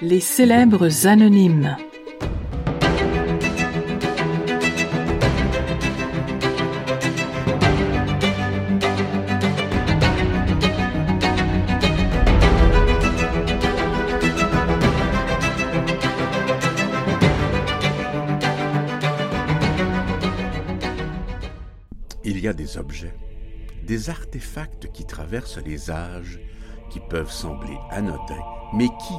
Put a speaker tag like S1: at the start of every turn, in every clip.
S1: Les célèbres anonymes.
S2: Il y a des objets, des artefacts qui traversent les âges, qui peuvent sembler anodins, mais qui,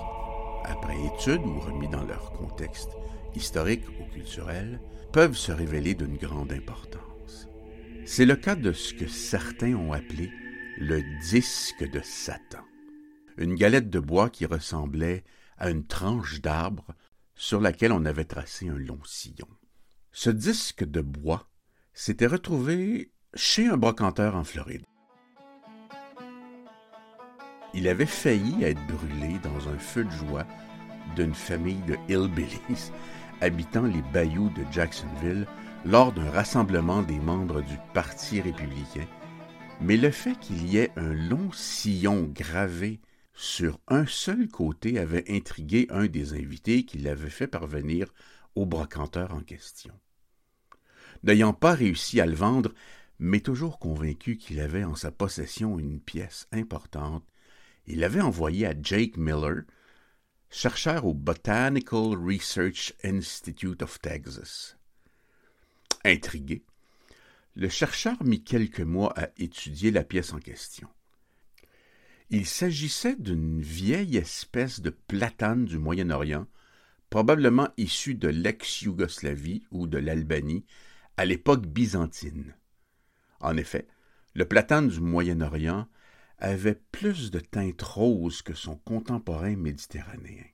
S2: après étude ou remis dans leur contexte historique ou culturel, peuvent se révéler d'une grande importance. C'est le cas de ce que certains ont appelé le disque de Satan, une galette de bois qui ressemblait à une tranche d'arbre sur laquelle on avait tracé un long sillon. Ce disque de bois s'était retrouvé chez un brocanteur en Floride. Il avait failli être brûlé dans un feu de joie d'une famille de hillbillies habitant les bayous de Jacksonville lors d'un rassemblement des membres du Parti républicain, mais le fait qu'il y ait un long sillon gravé sur un seul côté avait intrigué un des invités qui l'avait fait parvenir au brocanteur en question. N'ayant pas réussi à le vendre, mais toujours convaincu qu'il avait en sa possession une pièce importante, il l'avait envoyé à Jake Miller, chercheur au Botanical Research Institute of Texas. Intrigué, le chercheur mit quelques mois à étudier la pièce en question. Il s'agissait d'une vieille espèce de platane du Moyen-Orient, probablement issue de l'ex-Yougoslavie ou de l'Albanie à l'époque byzantine. En effet, le platane du Moyen-Orient avait plus de teinte rose que son contemporain méditerranéen.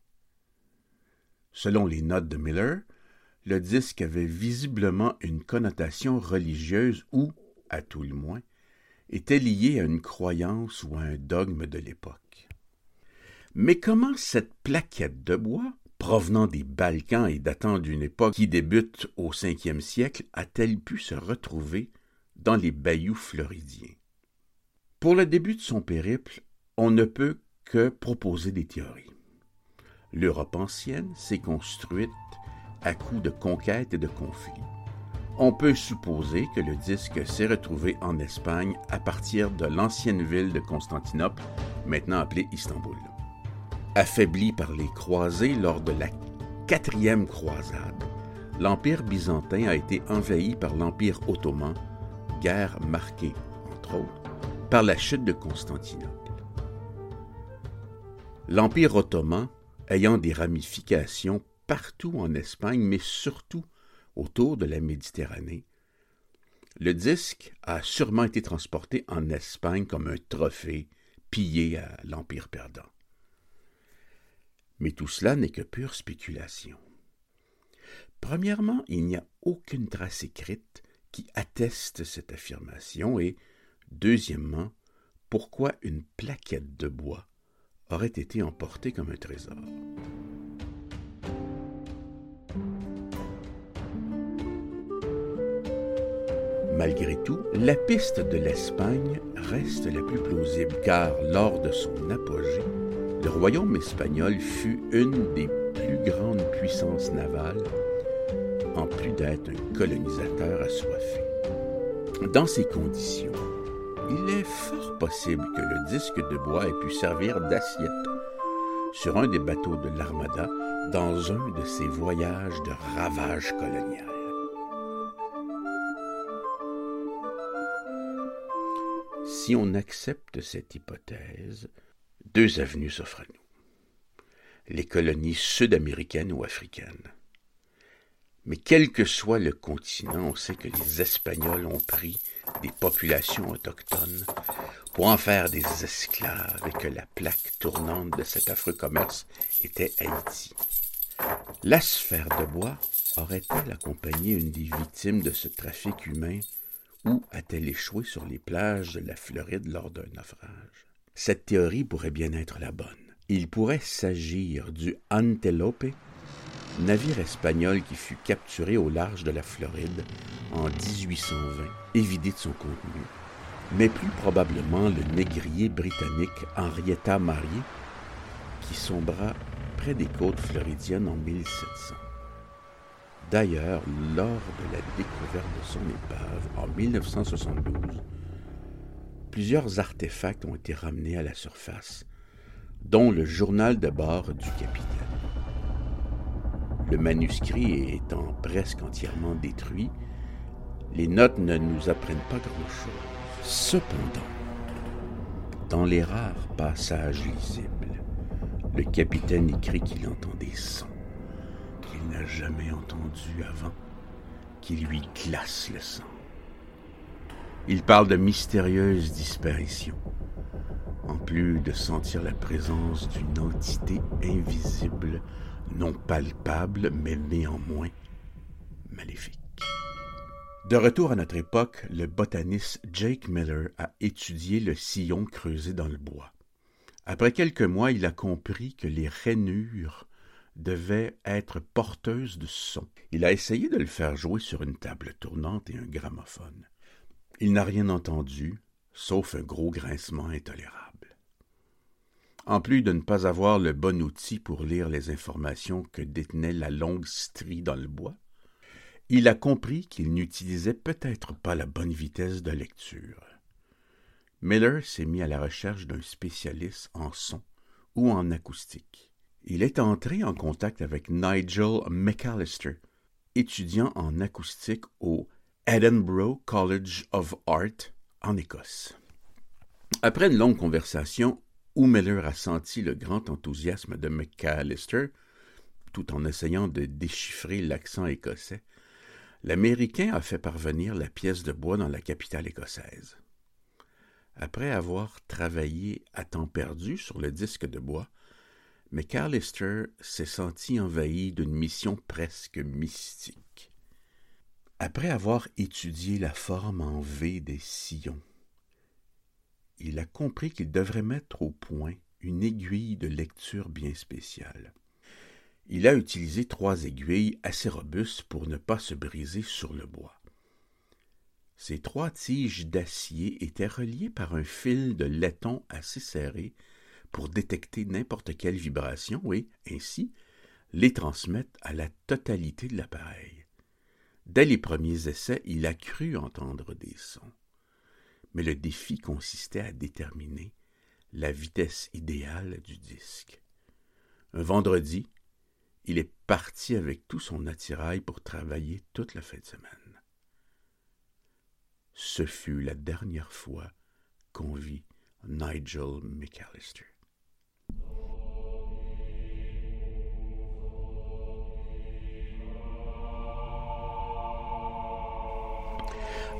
S2: Selon les notes de Miller, le disque avait visiblement une connotation religieuse ou, à tout le moins, était lié à une croyance ou à un dogme de l'époque. Mais comment cette plaquette de bois, provenant des Balkans et datant d'une époque qui débute au Ve siècle, a-t-elle pu se retrouver dans les bayous floridiens? Pour le début de son périple, on ne peut que proposer des théories. L'Europe ancienne s'est construite à coups de conquêtes et de conflits. On peut supposer que le disque s'est retrouvé en Espagne à partir de l'ancienne ville de Constantinople, maintenant appelée Istanbul. Affaibli par les croisés lors de la quatrième croisade, l'Empire byzantin a été envahi par l'Empire ottoman, guerre marquée, entre autres, par la chute de Constantinople. L'Empire ottoman, ayant des ramifications partout en Espagne, mais surtout autour de la Méditerranée, le disque a sûrement été transporté en Espagne comme un trophée pillé à l'Empire perdant. Mais tout cela n'est que pure spéculation. Premièrement, il n'y a aucune trace écrite qui atteste cette affirmation et, deuxièmement, pourquoi une plaquette de bois aurait été emportée comme un trésor. Malgré tout, la piste de l'Espagne reste la plus plausible car lors de son apogée, le royaume espagnol fut une des plus grandes puissances navales, plus d'être un colonisateur assoiffé. Dans ces conditions, il est fort possible que le disque de bois ait pu servir d'assiette sur un des bateaux de l'Armada dans un de ses voyages de ravage colonial. Si on accepte cette hypothèse, deux avenues s'offrent à nous. Les colonies sud-américaines ou africaines. Mais quel que soit le continent, on sait que les Espagnols ont pris des populations autochtones pour en faire des esclaves et que la plaque tournante de cet affreux commerce était Haïti. La sphère de bois aurait-elle accompagné une des victimes de ce trafic humain ou a-t-elle échoué sur les plages de la Floride lors d'un naufrage? Cette théorie pourrait bien être la bonne. Il pourrait s'agir du Antelope, navire espagnol qui fut capturé au large de la Floride en 1820 et vidé de son contenu, mais plus probablement le négrier britannique Henrietta Marier, qui sombra près des côtes floridiennes en 1700. D'ailleurs, lors de la découverte de son épave en 1972, plusieurs artefacts ont été ramenés à la surface, dont le journal de bord du capitaine. Le manuscrit étant presque entièrement détruit, les notes ne nous apprennent pas grand-chose. Cependant, dans les rares passages lisibles, le capitaine écrit qu'il entend des sons qu'il n'a jamais entendus avant, qui lui glacent le sang. Il parle de mystérieuses disparitions, en plus de sentir la présence d'une entité invisible, non palpable, mais néanmoins maléfique. De retour à notre époque, le botaniste Jake Miller a étudié le sillon creusé dans le bois. Après quelques mois, il a compris que les rainures devaient être porteuses de son. Il a essayé de le faire jouer sur une table tournante et un gramophone. Il n'a rien entendu, sauf un gros grincement intolérable. En plus de ne pas avoir le bon outil pour lire les informations que détenait la longue strie dans le bois, il a compris qu'il n'utilisait peut-être pas la bonne vitesse de lecture. Miller s'est mis à la recherche d'un spécialiste en son ou en acoustique. Il est entré en contact avec Nigel McAllister, étudiant en acoustique au Edinburgh College of Art en Écosse. Après une longue conversation où a senti le grand enthousiasme de McAllister, tout en essayant de déchiffrer l'accent écossais, l'Américain a fait parvenir la pièce de bois dans la capitale écossaise. Après avoir travaillé à temps perdu sur le disque de bois, McAllister s'est senti envahi d'une mission presque mystique. Après avoir étudié la forme en V des sillons, il a compris qu'il devrait mettre au point une aiguille de lecture bien spéciale. Il a utilisé trois aiguilles assez robustes pour ne pas se briser sur le bois. Ces trois tiges d'acier étaient reliées par un fil de laiton assez serré pour détecter n'importe quelle vibration et, ainsi, les transmettre à la totalité de l'appareil. Dès les premiers essais, il a cru entendre des sons. Mais le défi consistait à déterminer la vitesse idéale du disque. Un vendredi, il est parti avec tout son attirail pour travailler toute la fin de semaine. Ce fut la dernière fois qu'on vit Nigel McAllister.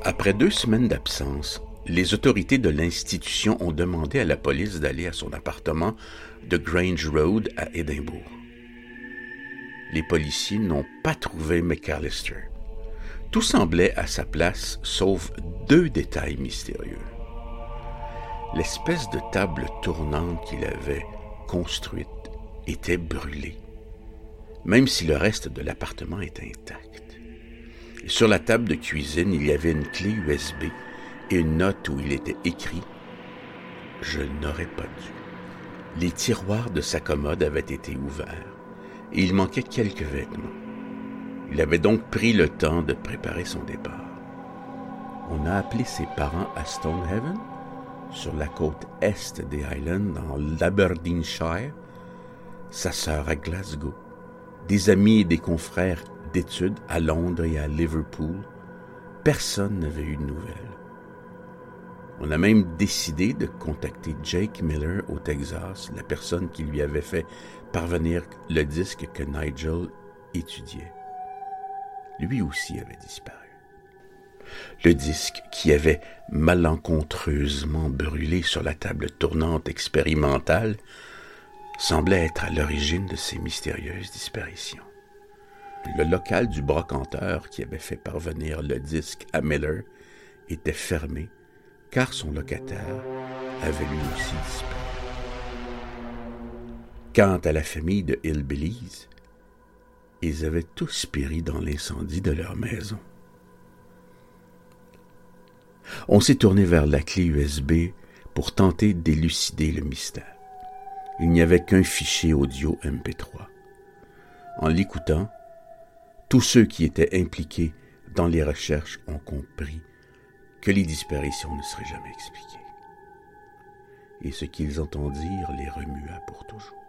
S2: Après deux semaines d'absence, les autorités de l'institution ont demandé à la police d'aller à son appartement de Grange Road à Édimbourg les policiers n'ont pas trouvé McAllister. Tout semblait à sa place, sauf deux détails mystérieux. L'espèce de table tournante qu'il avait construite était brûlée, même si le reste de l'appartement était intact. sur la table de cuisine, il y avait une clé USB une note où il était écrit Je n'aurais pas dû. Les tiroirs de sa commode avaient été ouverts et il manquait quelques vêtements. Il avait donc pris le temps de préparer son départ. On a appelé ses parents à Stonehaven, sur la côte est des Highlands, dans l'Aberdeenshire, sa sœur à Glasgow, des amis et des confrères d'études à Londres et à Liverpool. Personne n'avait eu de nouvelles. On a même décidé de contacter Jake Miller au Texas, la personne qui lui avait fait parvenir le disque que Nigel étudiait. Lui aussi avait disparu. Le disque qui avait malencontreusement brûlé sur la table tournante expérimentale semblait être à l'origine de ces mystérieuses disparitions. Le local du brocanteur qui avait fait parvenir le disque à Miller était fermé car son locataire avait lui aussi disparu. Quant à la famille de Hillbillies, ils avaient tous péri dans l'incendie de leur maison. On s'est tourné vers la clé USB pour tenter d'élucider le mystère. Il n'y avait qu'un fichier audio MP3. En l'écoutant, tous ceux qui étaient impliqués dans les recherches ont compris que les disparitions ne seraient jamais expliquées. Et ce qu'ils entendirent les remua pour toujours.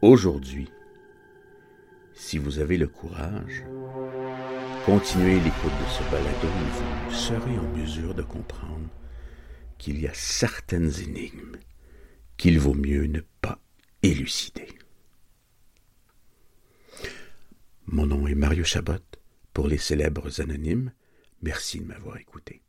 S2: Aujourd'hui, si vous avez le courage, continuez l'écoute de ce balado et vous serez en mesure de comprendre qu'il y a certaines énigmes qu'il vaut mieux ne pas élucider. Mon nom est Mario Chabot pour les célèbres anonymes. Merci de m'avoir écouté.